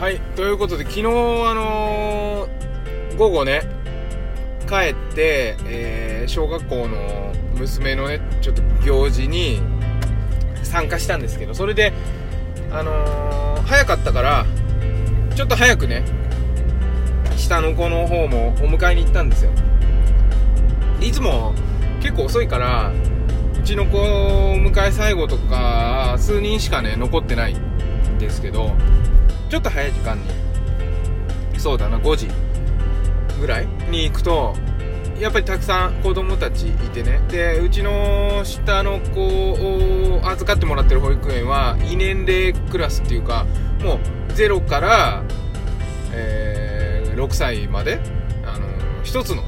はいということで昨日あのー午後ね帰って、えー小学校の娘のねちょっと行事に参加したんですけどそれであのー早かったからちょっと早くね下の子の方もお迎えに行ったんですよ。いつも結構遅いからうちの子を迎え最後とか数人しかね残ってないんですけどちょっと早い時間にそうだな5時ぐらいに行くとやっぱりたくさん子供たちいてね。でうちの下の子を預かってもらってる保育園は異年齢クラスっていうかもう0から、えー6歳まで、あの一つの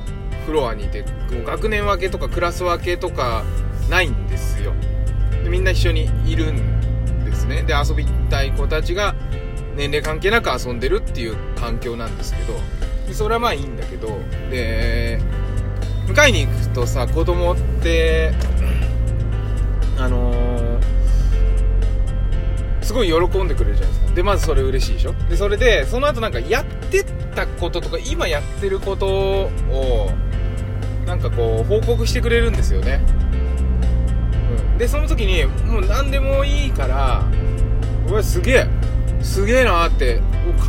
フロアにいて学年分けとかクラス分けとかないんですよ。でみんな一緒にいるんですね。で遊びたい子たちが年齢関係なく遊んでるっていう環境なんですけどそれはまあいいんだけどで迎えに行くとさ子供ってあのーすごい喜んでくれるじゃないですか。でまずそれ嬉しいでしょ？でそれでその後なんかやってたこととか今やってることをなんかこう報告してくれるんですよね、うん、でその時にもう何でもいいからうわすげえ。すげえなってか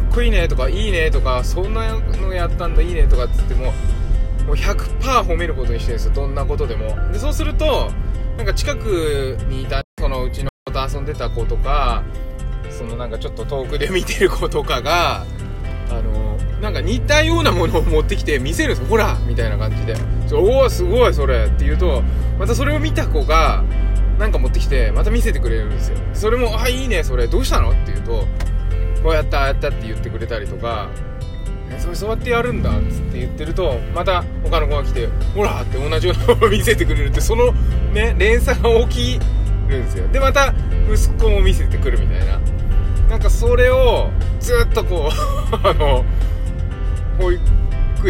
っこいいねとかいいねとかそんなのやったんだいいねとかっつってももう100%褒めることにしてるんですよどんなことでも。でそうするとなんか近くにいたそのうちの子と遊んでた子とかそのなんかちょっと遠くで見てる子とかがあのなんか似たようなものを持ってきて見せるんですよ。ほらみたいな感じで。おおすごいそれって言うとまたそれを見た子がなんか持ってきてまた見せてくれるんですよ。それも「あいいねそれ。どうしたの?」って言うと「こうやったやった」って言ってくれたりとかえそれそうやってやるんだっつって言ってるとまた他の子が来て「ほら!」って同じようなものを見せてくれるってそのね連鎖が起きるんですよ。でまた息子も見せてくるみたいな。なんかそれをずっとこう あの保育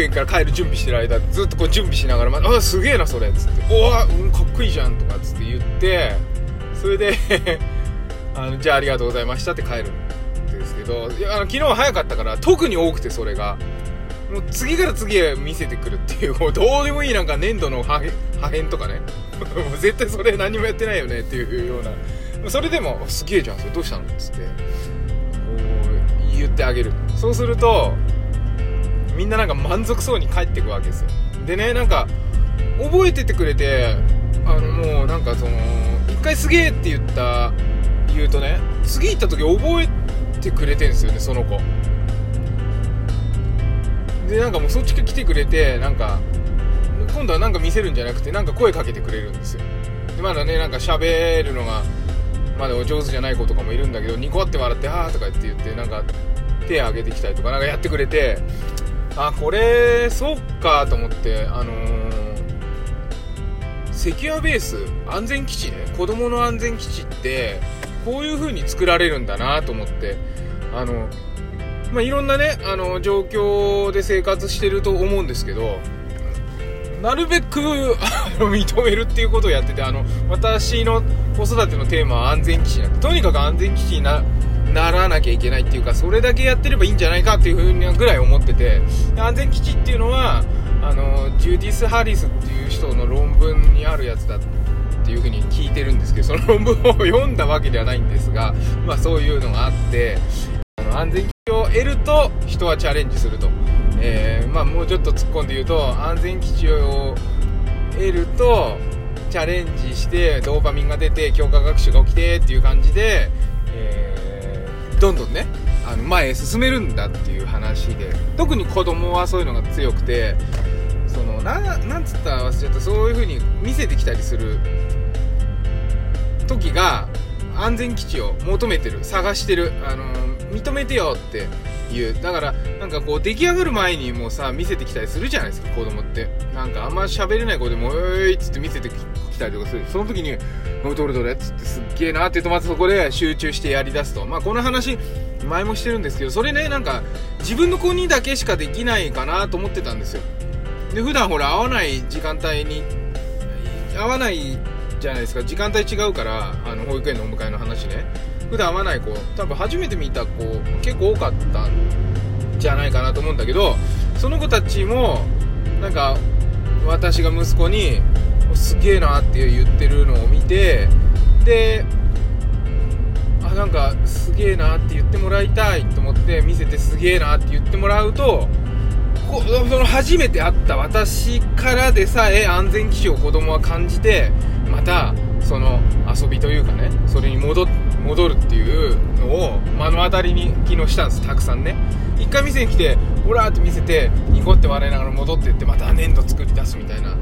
園から帰る準備してる間ずっとこう準備しながら「まあすげえなそれ」っつって「おわ、うん、かっこいいじゃん」とかっつって言ってそれで あの「じゃあありがとうございました」って帰る。んですけどいやあの昨日は早かったから特に多くてそれが。もう次から次へ見せてくるっていうもうどうでもいいなんか粘土の破片とかね。もう絶対それ何もやってないよねっていうような。それでも「すげえじゃんそれどうしたの?」っつって。こう言ってあげる。そうするとみんななんか満足そうに帰ってくわけですよ。でねなんか覚えててくれてあのもうなんかその一回すげえって言った言うとね次行った時覚えてくれてんですよねその子。でなんかもうそっちから来てくれてなんか今度はなんか見せるんじゃなくてなんか声かけてくれるんですよ。でまだねなんか喋るのがまだお上手じゃない子とかもいるんだけどニコって笑って「あー」とかって言ってなんか手挙げてきたりとかなんかやってくれてあこれそうかと思ってあのーセキュアベース安全基地ね子供の安全基地ってこういう風に作られるんだなと思ってあのまあいろんなねあの状況で生活してると思うんですけどなるべく認めるっていうことをやっててあの私の子育てのテーマは安全基地なんでとにかく安全基地になならなきゃいけないっていうかそれだけやってればいいんじゃないかっていうふうにぐらい思ってて安全基地っていうのはあのジュディス・ハリスっていう人の論文にあるやつだっていうふうに聞いてるんですけどその論文を読んだわけではないんですが、まあ、そういうのがあってあの安全基地を得ると人はチャレンジすると、えーまあ、もうちょっと突っ込んで言うと安全基地を得るとチャレンジしてドーパミンが出て強化学習が起きてっていう感じで、えーどんどんねあの前へ進めるんだっていう話で特に子供はそういうのが強くてななんつったら忘れちゃった。そういう風に見せてきたりする時が安全基地を求めてる。探してる、あの認めてよっていう。だからなんかこう出来上がる前にもうさ見せてきたりするじゃないですか子供って。なんかあんま喋れない子でも「えい」っつって見せてきたりとかする。その時に「どれどれ」っつってすっげえなって言うとまたそこで集中してやりだすと。まあこの話前もしてるんですけどそれねなんか自分の子にだけしかできないかなと思ってたんですよ。で普段ほら会わない時間帯に会わないじゃないですか。時間帯違うからあの保育園のお迎えの話ね。普段会わない子多分初めて見た子結構多かったんじゃないかなと思うんだけどその子たちもなんか私が息子にすげえなって言ってるのを見てであなんかすげえなって言ってもらいたいと思って見せてすげえなって言ってもらうとこその初めて会った私からでさえ安全基準を子供は感じてまたその遊びというかねそれに戻戻るっていうのを目の当たりに昨日したんですたくさんね。一回店に来てオラーって見せてニコって笑いながら戻ってってまた粘土作り出すみたいな。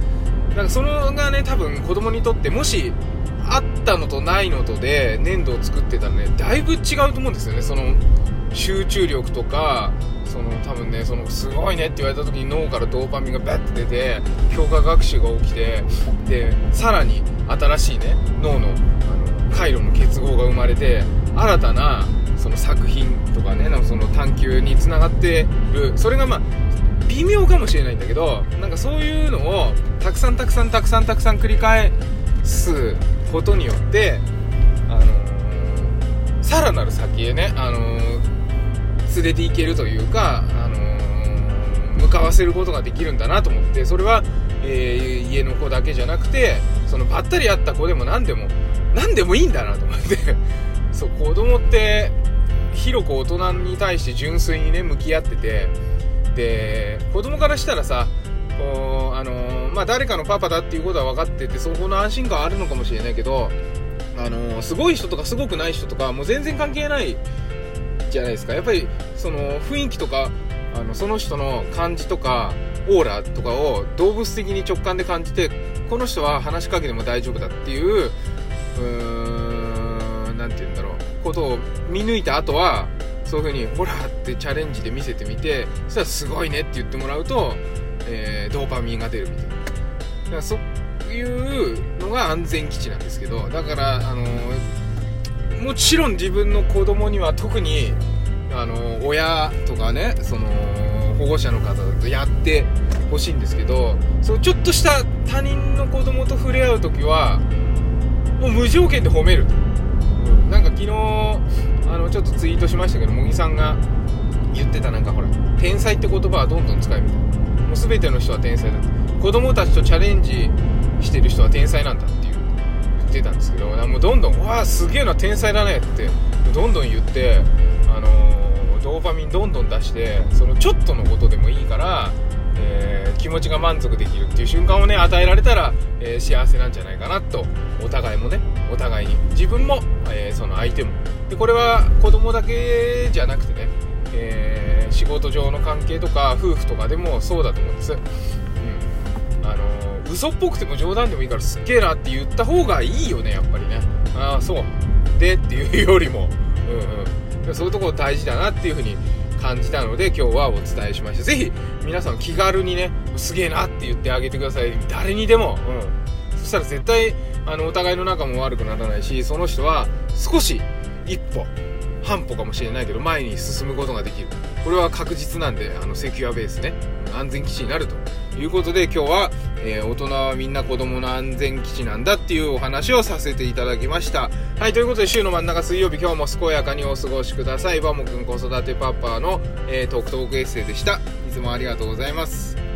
なんかそのがね多分子供にとってもしあったのとないのとで粘土を作ってたらねだいぶ違うと思うんですよね。その集中力とかその多分ねそのすごいねって言われた時に脳からドーパミンがバッて出て強化学習が起きてでさらに新しいね脳のあの回路の結合が生まれて新たなその作品とかねなんかその探求につながってる。それがまあ微妙かもしれないんだけどなんかそういうのをたくさんたくさんたくさんたくさん繰り返すことによってあのー、さらなる先へね、あのー、連れていけるというか、あのー、向かわせることができるんだなと思ってそれは、え家の子だけじゃなくてそのばったり会った子でも何でも何でもいいんだなと思って そう子供って広く大人に対して純粋にね向き合っててで子供からしたらさこうあのー、まあ、誰かのパパだっていうことは分かっててそこの安心感あるのかもしれないけど、あのー、すごい人とかすごくない人とかもう全然関係ないじゃないですか。やっぱりその雰囲気とかあのその人の感じとかオーラとかを動物的に直感で感じてこの人は話しかけても大丈夫だっていう何て言うんだろう。ことを見抜いた後はそういう風にほらってチャレンジで見せてみてそしたらすごいねって言ってもらうとえー、ドーパミンが出るみたいな。だからそういうのが安全基地なんですけどだからあのー、もちろん自分の子供には特にあの、親とかねその保護者の方だとやってほしいんですけどそうちょっとした他人の子供と触れ合う時はもう無条件で褒めると、うん、なんか昨日あのちょっとツイートしましたけど茂木さんが言ってたなんかほら天才って言葉はどんどん使えみたいな。もう全ての人は天才だ。子供たちとチャレンジしてる人は天才なんだ。ってたんですけどもうどんどん「わあすげえな天才だね」ってどんどん言ってあのー、ドーパミンどんどん出してそのちょっとのことでもいいから、えー、気持ちが満足できるっていう瞬間をね与えられたら、えー、幸せなんじゃないかなとお互いもねお互いに。自分も、えその相手も。でこれは子供だけじゃなくてね、え仕事上の関係とか夫婦とかでもそうだと思うんです、うん、あの嘘っぽくても冗談でもいいからすっげえなって言った方がいいよねやっぱりね。ああそう。でっていうよりも。うんうん。そういうところ大事だなっていうふうに感じたので今日はお伝えしました。ぜひ皆さん気軽にねすげえなって言ってあげてください。誰にでも。うん。そしたら絶対あのお互いの仲も悪くならないしその人は少し一歩半歩かもしれないけど前に進むことができる。これは確実なんであの secure base ね。安全基地になるということで今日は、えー、大人はみんな子供の安全基地なんだっていうお話をさせていただきました。はいということで週の真ん中水曜日今日も健やかにお過ごしください。バモくん子育てパパの、えー、トークトークエッセイでした。いつもありがとうございます。